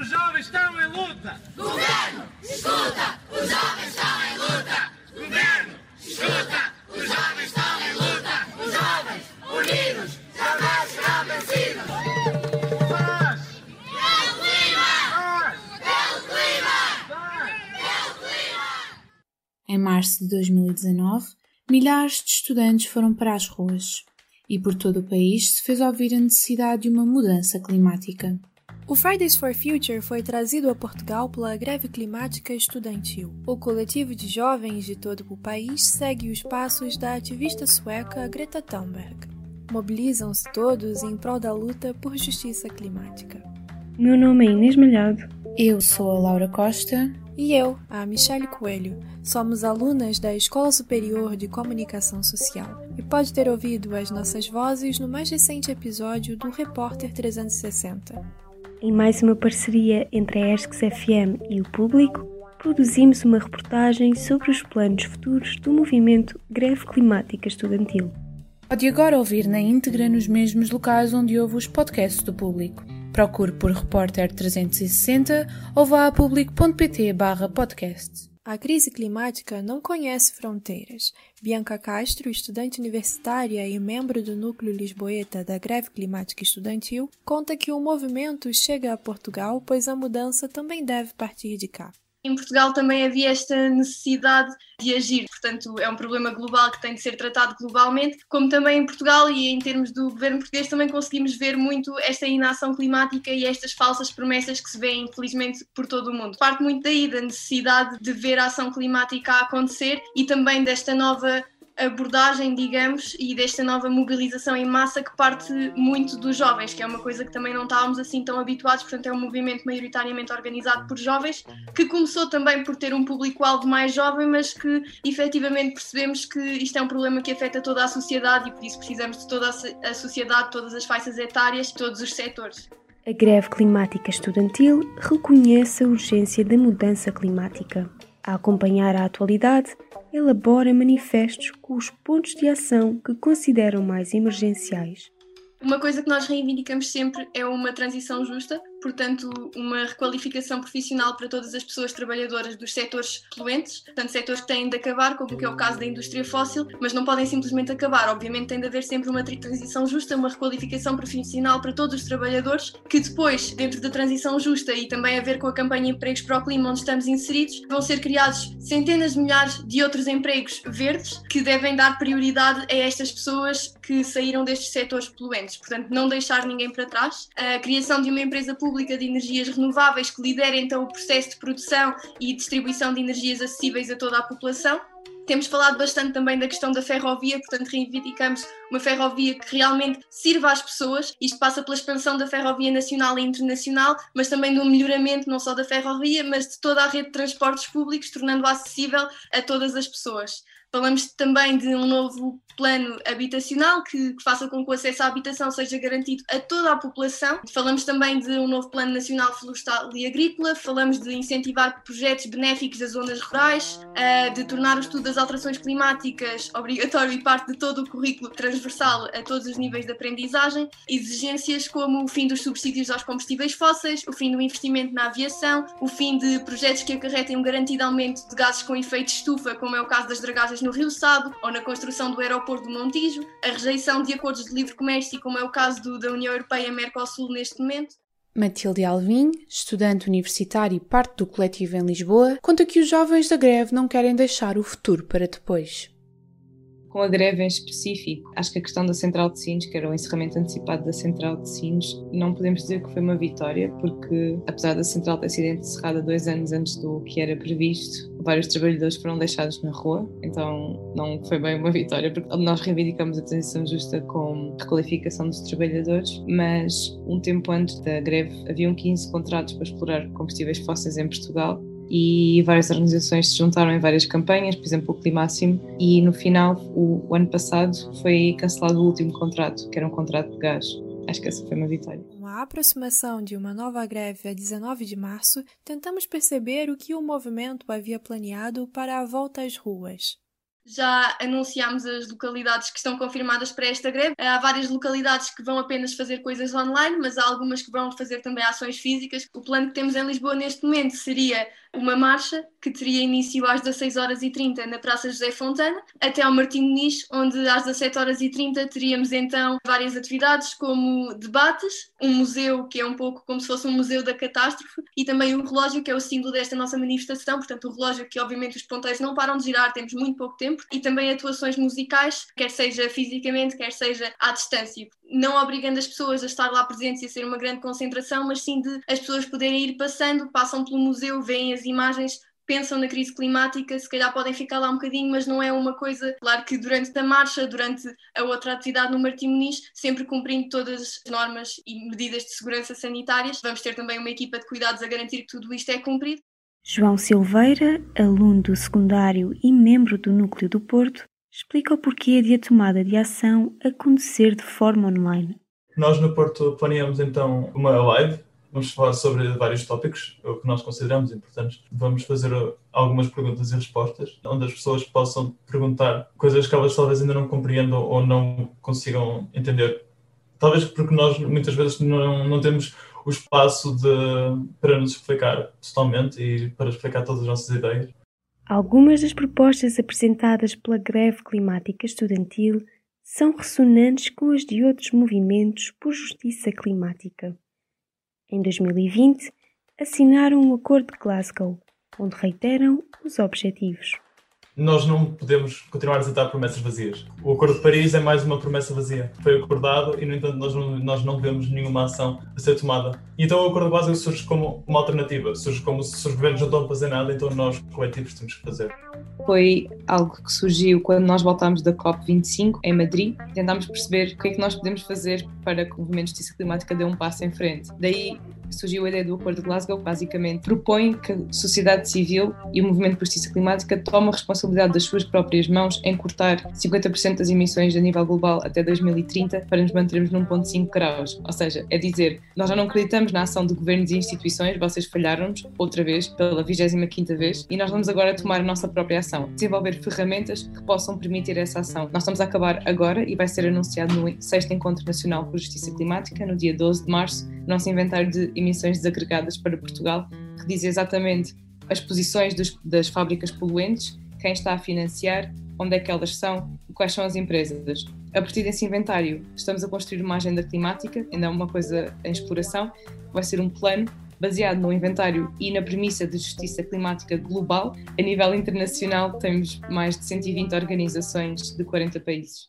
Os jovens estão em luta! Governo, escuta! Os jovens estão em luta! Governo, escuta! Os jovens estão em luta! Os jovens, unidos, jamais serão vencidos! Paz! Pelo clima! Paz! Pelo clima! Paz! Pelo clima! Em março de 2019, milhares de estudantes foram para as ruas e por todo o país se fez ouvir a necessidade de uma mudança climática. O Fridays for Future foi trazido a Portugal pela Greve Climática Estudantil. O coletivo de jovens de todo o país segue os passos da ativista sueca Greta Thunberg. Mobilizam-se todos em prol da luta por justiça climática. Meu nome é Inês Malhado. Eu sou a Laura Costa E eu, a Michelle Coelho, somos alunas da Escola Superior de Comunicação Social e pode ter ouvido as nossas vozes no mais recente episódio do Repórter 360. Em mais uma parceria entre a ESCS FM e o público, produzimos uma reportagem sobre os planos futuros do movimento Greve Climática Estudantil. Pode agora ouvir na íntegra nos mesmos locais onde ouve os podcasts do público. Procure por Repórter 360 ou vá a público.pt podcast. A crise climática não conhece fronteiras. Bianca Castro, estudante universitária e membro do núcleo lisboeta da Greve Climática Estudantil, conta que o movimento chega a Portugal pois a mudança também deve partir de cá. Em Portugal também havia esta necessidade de agir, portanto, é um problema global que tem de ser tratado globalmente, como também em Portugal e em termos do governo português também conseguimos ver muito esta inação climática e estas falsas promessas que se vêem, infelizmente, por todo o mundo. Parte muito daí da necessidade de ver a ação climática a acontecer e também desta nova abordagem, digamos, e desta nova mobilização em massa que parte muito dos jovens, que é uma coisa que também não estávamos assim tão habituados, portanto é um movimento maioritariamente organizado por jovens, que começou também por ter um público-alvo mais jovem, mas que efetivamente percebemos que isto é um problema que afeta toda a sociedade e por isso precisamos de toda a sociedade, todas as faixas etárias, todos os setores. A greve climática estudantil reconhece a urgência da mudança climática. A acompanhar a atualidade, elabora manifestos com os pontos de ação que consideram mais emergenciais. Uma coisa que nós reivindicamos sempre é uma transição justa, portanto, uma requalificação profissional para todas as pessoas trabalhadoras dos setores poluentes, portanto, setores que têm de acabar, como que é o caso da indústria fóssil, mas não podem simplesmente acabar. Obviamente, tem de haver sempre uma transição justa, uma requalificação profissional para todos os trabalhadores, que depois, dentro da transição justa e também a ver com a campanha Empregos para o Clima, onde estamos inseridos, vão ser criados centenas de milhares de outros empregos verdes que devem dar prioridade a estas pessoas que saíram destes setores poluentes. Portanto, não deixar ninguém para trás. A criação de uma empresa pública de energias renováveis que lidere então o processo de produção e distribuição de energias acessíveis a toda a população. Temos falado bastante também da questão da ferrovia, portanto, reivindicamos uma ferrovia que realmente sirva às pessoas. Isto passa pela expansão da ferrovia nacional e internacional, mas também do melhoramento não só da ferrovia, mas de toda a rede de transportes públicos, tornando-a acessível a todas as pessoas. Falamos também de um novo plano habitacional que, que, faça com que o acesso à habitação seja garantido a toda a população. Falamos também de um novo plano nacional florestal e agrícola. Falamos de incentivar projetos benéficos das zonas rurais, uh, de tornar o estudo das alterações climáticas obrigatório e parte de todo o currículo transversal a todos os níveis de aprendizagem. Exigências como o fim dos subsídios aos combustíveis fósseis, o fim do investimento na aviação, o fim de projetos que acarretem um garantido aumento de gases com efeito estufa, como é o caso das dragagens no Rio Sado ou na construção do aeroporto do Montijo, a rejeição de acordos de livre comércio, como é o caso do, da União Europeia-Mercosul neste momento. Matilde Alvim, estudante universitária e parte do coletivo em Lisboa, conta que os jovens da greve não querem deixar o futuro para depois. Com a greve em específico, acho que a questão da Central de Sines, que era o encerramento antecipado da Central de Sines, não podemos dizer que foi uma vitória, porque apesar da Central ter sido encerrada dois anos antes do que era previsto, vários trabalhadores foram deixados na rua, então não foi bem uma vitória, porque nós reivindicamos a transição justa com requalificação dos trabalhadores, mas um tempo antes da greve haviam 15 contratos para explorar combustíveis fósseis em Portugal e várias organizações se juntaram em várias campanhas, por exemplo o Climáximo, e no final, o, o, ano passado, foi cancelado o último contrato, que era um contrato de gás. Acho que essa foi uma vitória. Com a aproximação de uma nova greve a 19 de março, tentamos perceber o que o movimento havia planeado para a volta às ruas. Já anunciámos as localidades que estão confirmadas para esta greve. Há várias localidades que vão apenas fazer coisas online, mas há algumas que vão fazer também ações físicas. O plano que temos em Lisboa neste momento seria uma marcha que teria início às 16 horas e 30 na Praça José Fontana, até ao Martim Muniz, onde às 17 horas e 30 teríamos então várias atividades como debates, um museu que é um pouco como se fosse um museu da catástrofe e também o relógio que é o símbolo desta nossa manifestação, portanto o relógio que obviamente os ponteiros não param de girar, temos muito pouco tempo e também atuações musicais, quer seja fisicamente, quer seja à distância não obrigando as pessoas a estar lá presentes e a ser uma grande concentração, mas sim de as pessoas poderem ir passando, passam pelo museu, veem as imagens, pensam na crise climática, se calhar podem ficar lá um bocadinho, mas não é uma coisa. Claro que durante a marcha, durante a outra atividade no Martim Muniz, sempre cumprindo todas as normas e medidas de segurança sanitárias, vamos ter também uma equipa de cuidados a garantir que tudo isto é cumprido. João Silveira, aluno do secundário e membro do Núcleo do Porto, explica o porquê de a tomada de ação acontecer de forma online. Nós no Porto planeamos então uma live, vamos falar sobre vários tópicos, o que nós consideramos importantes. Vamos fazer algumas perguntas e respostas, onde as pessoas possam perguntar coisas que elas talvez ainda não compreendam ou não consigam entender. Talvez porque nós muitas vezes não, não temos o espaço de, para nos explicar totalmente e para explicar todas as nossas ideias. Algumas das propostas apresentadas pela greve climática estudantil são ressonantes com as de outros movimentos por justiça climática. Em 2020, assinaram o Acordo de Glasgow, onde reiteram os objetivos nós não podemos continuar a apresentar promessas vazias. O Acordo de Paris é mais uma promessa vazia. Foi acordado e, no entanto, nós não, nós não vemos nenhuma ação a ser tomada. Então o Acordo de Glasgow surge como uma alternativa, surge como se os governos não estão a fazer nada, então nós, coletivos, temos que fazer. Foi algo que surgiu quando nós voltámos da COP25 em Madrid. Tentámos perceber o que é que nós podemos fazer para que o movimento de justiça climática dê um passo em frente. Daí surgiu a ideia do Acordo de Glasgow, que basicamente propõe que a sociedade civil e o movimento por justiça climática tomem a responsabilidade das suas próprias mãos em cortar 50% das emissões a nível global até 2030 para nos mantermos num ponto 5 graus. Ou seja, é dizer, nós já não acreditamos na ação de governos e instituições, vocês falharam-nos outra vez, pela 25ª vez, e nós vamos agora tomar a nossa própria ação, desenvolver ferramentas que possam permitir essa ação. Nós estamos a acabar agora e vai ser anunciado no 6 Encontro Nacional por Justiça Climática, no dia 12 de março, nosso inventário de emissões desagregadas para Portugal, que diz exatamente as posições dos, das fábricas poluentes, quem está a financiar, onde é que elas são e quais são as empresas. A partir desse inventário, estamos a construir uma agenda climática, ainda é uma coisa em exploração, vai ser um plano baseado no inventário e na premissa de justiça climática global. A nível internacional, temos mais de 120 organizações de 40 países.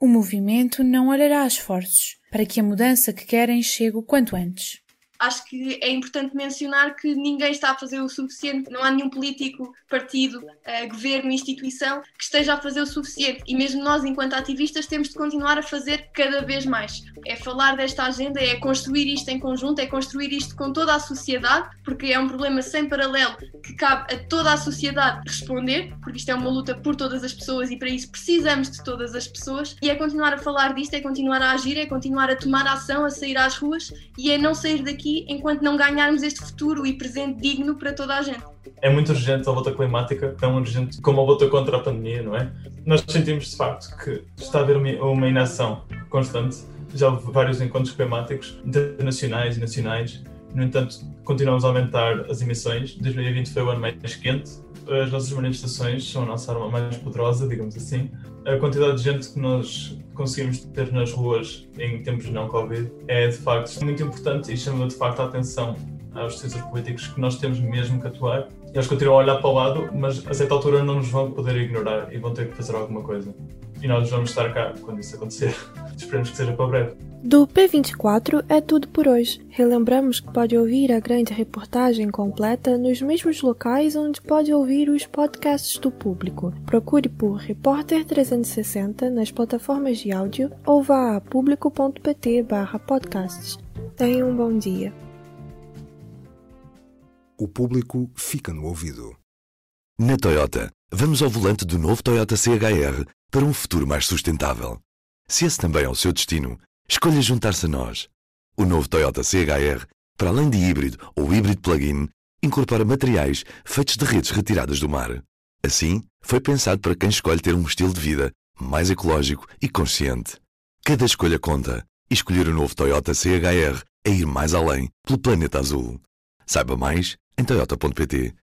O movimento não olhará a esforços para que a mudança que querem chegue o quanto antes acho que é importante mencionar que ninguém está a fazer o suficiente, não há nenhum político, partido, uh, governo, instituição que esteja a fazer o suficiente e mesmo nós, enquanto ativistas, temos de continuar a fazer cada vez mais. É falar desta agenda, é construir isto em conjunto, é construir isto com toda a sociedade, porque é um problema sem paralelo que cabe a toda a sociedade responder, porque isto é uma luta por todas as pessoas e para isso precisamos de todas as pessoas, e é continuar a falar disto, é continuar a agir, é continuar a tomar ação, a sair às ruas e é não sair enquanto não ganharmos este futuro e presente digno para toda a gente. É muito urgente a luta climática, tão urgente como a luta contra a pandemia, não é? Nós sentimos de facto que está a haver uma inação constante. Já houve vários encontros climáticos internacionais e nacionais. No entanto, continuamos a aumentar as emissões. 2020 foi o ano mais quente. As nossas manifestações são a nossa arma mais poderosa, digamos assim. A quantidade de gente que nós conseguimos ter nas ruas em tempos de não Covid é de facto muito importante e chama de facto a atenção aos decisores políticos que nós temos mesmo que atuar. Eles continuam a olhar para o lado, mas a certa altura não nos vão poder ignorar e vão ter que fazer alguma coisa. e nós vamos estar cá quando isso acontecer. Esperemos que seja para breve. Do P24 é tudo por hoje. Relembramos que pode ouvir a grande reportagem completa nos mesmos locais onde pode ouvir os podcasts do público. Procure por Repórter 360 nas plataformas de áudio ou vá a público.pt/podcasts. Tenha um bom dia. O público fica no ouvido. Na Toyota, vamos ao volante do novo Toyota CHR para um futuro mais sustentável. Se esse também é o seu destino, escolha juntar-se a nós. O novo Toyota CHR, para além de híbrido ou híbrido plug-in, incorpora materiais feitos de redes retiradas do mar. Assim, foi pensado para quem escolhe ter um estilo de vida mais ecológico e consciente. Cada escolha conta e escolher o novo Toyota CHR é ir mais além pelo planeta azul. Saiba mais em toyota.pt